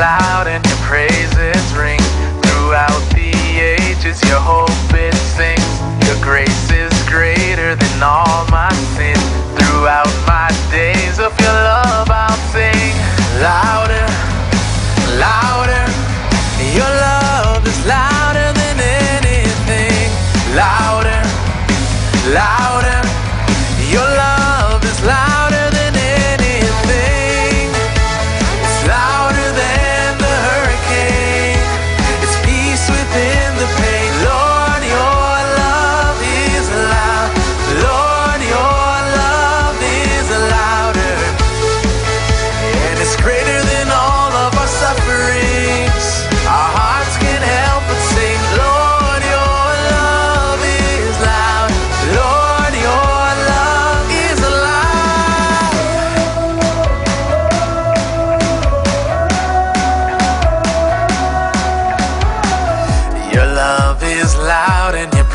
loud and your praises ring throughout the ages. Your hope it sings. Your grace is greater than all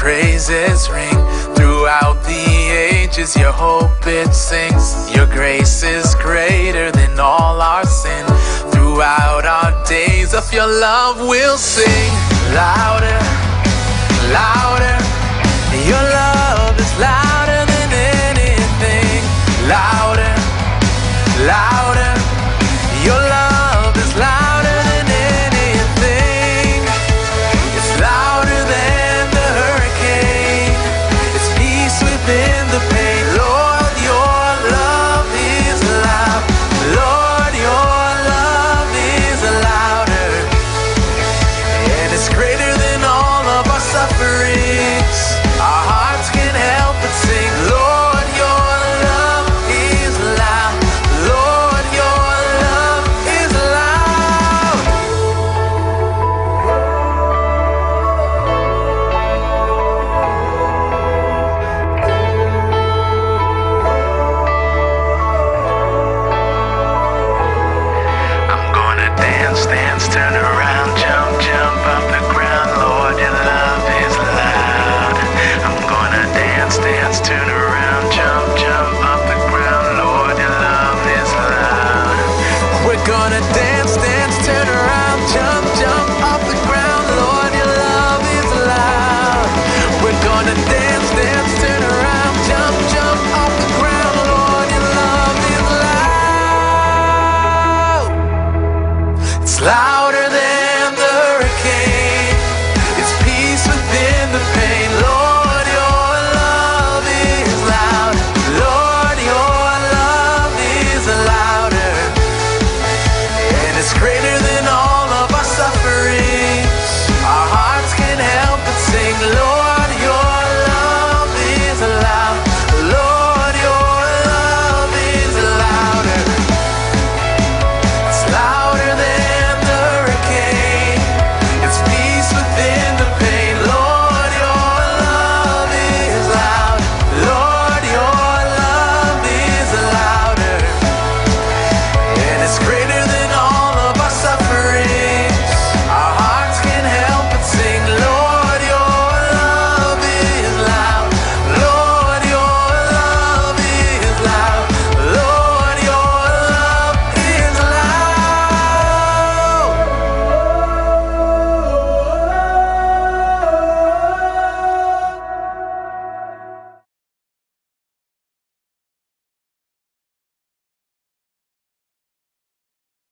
praises ring throughout the ages. Your hope it sings. Your grace is greater than all our sin. Throughout our days of your love, we'll sing louder, louder. gonna dance, dance, turn around, jump, jump off the ground. Lord, your love is loud. We're gonna dance, dance, turn around, jump, jump off the ground. Lord, your love is loud. It's louder.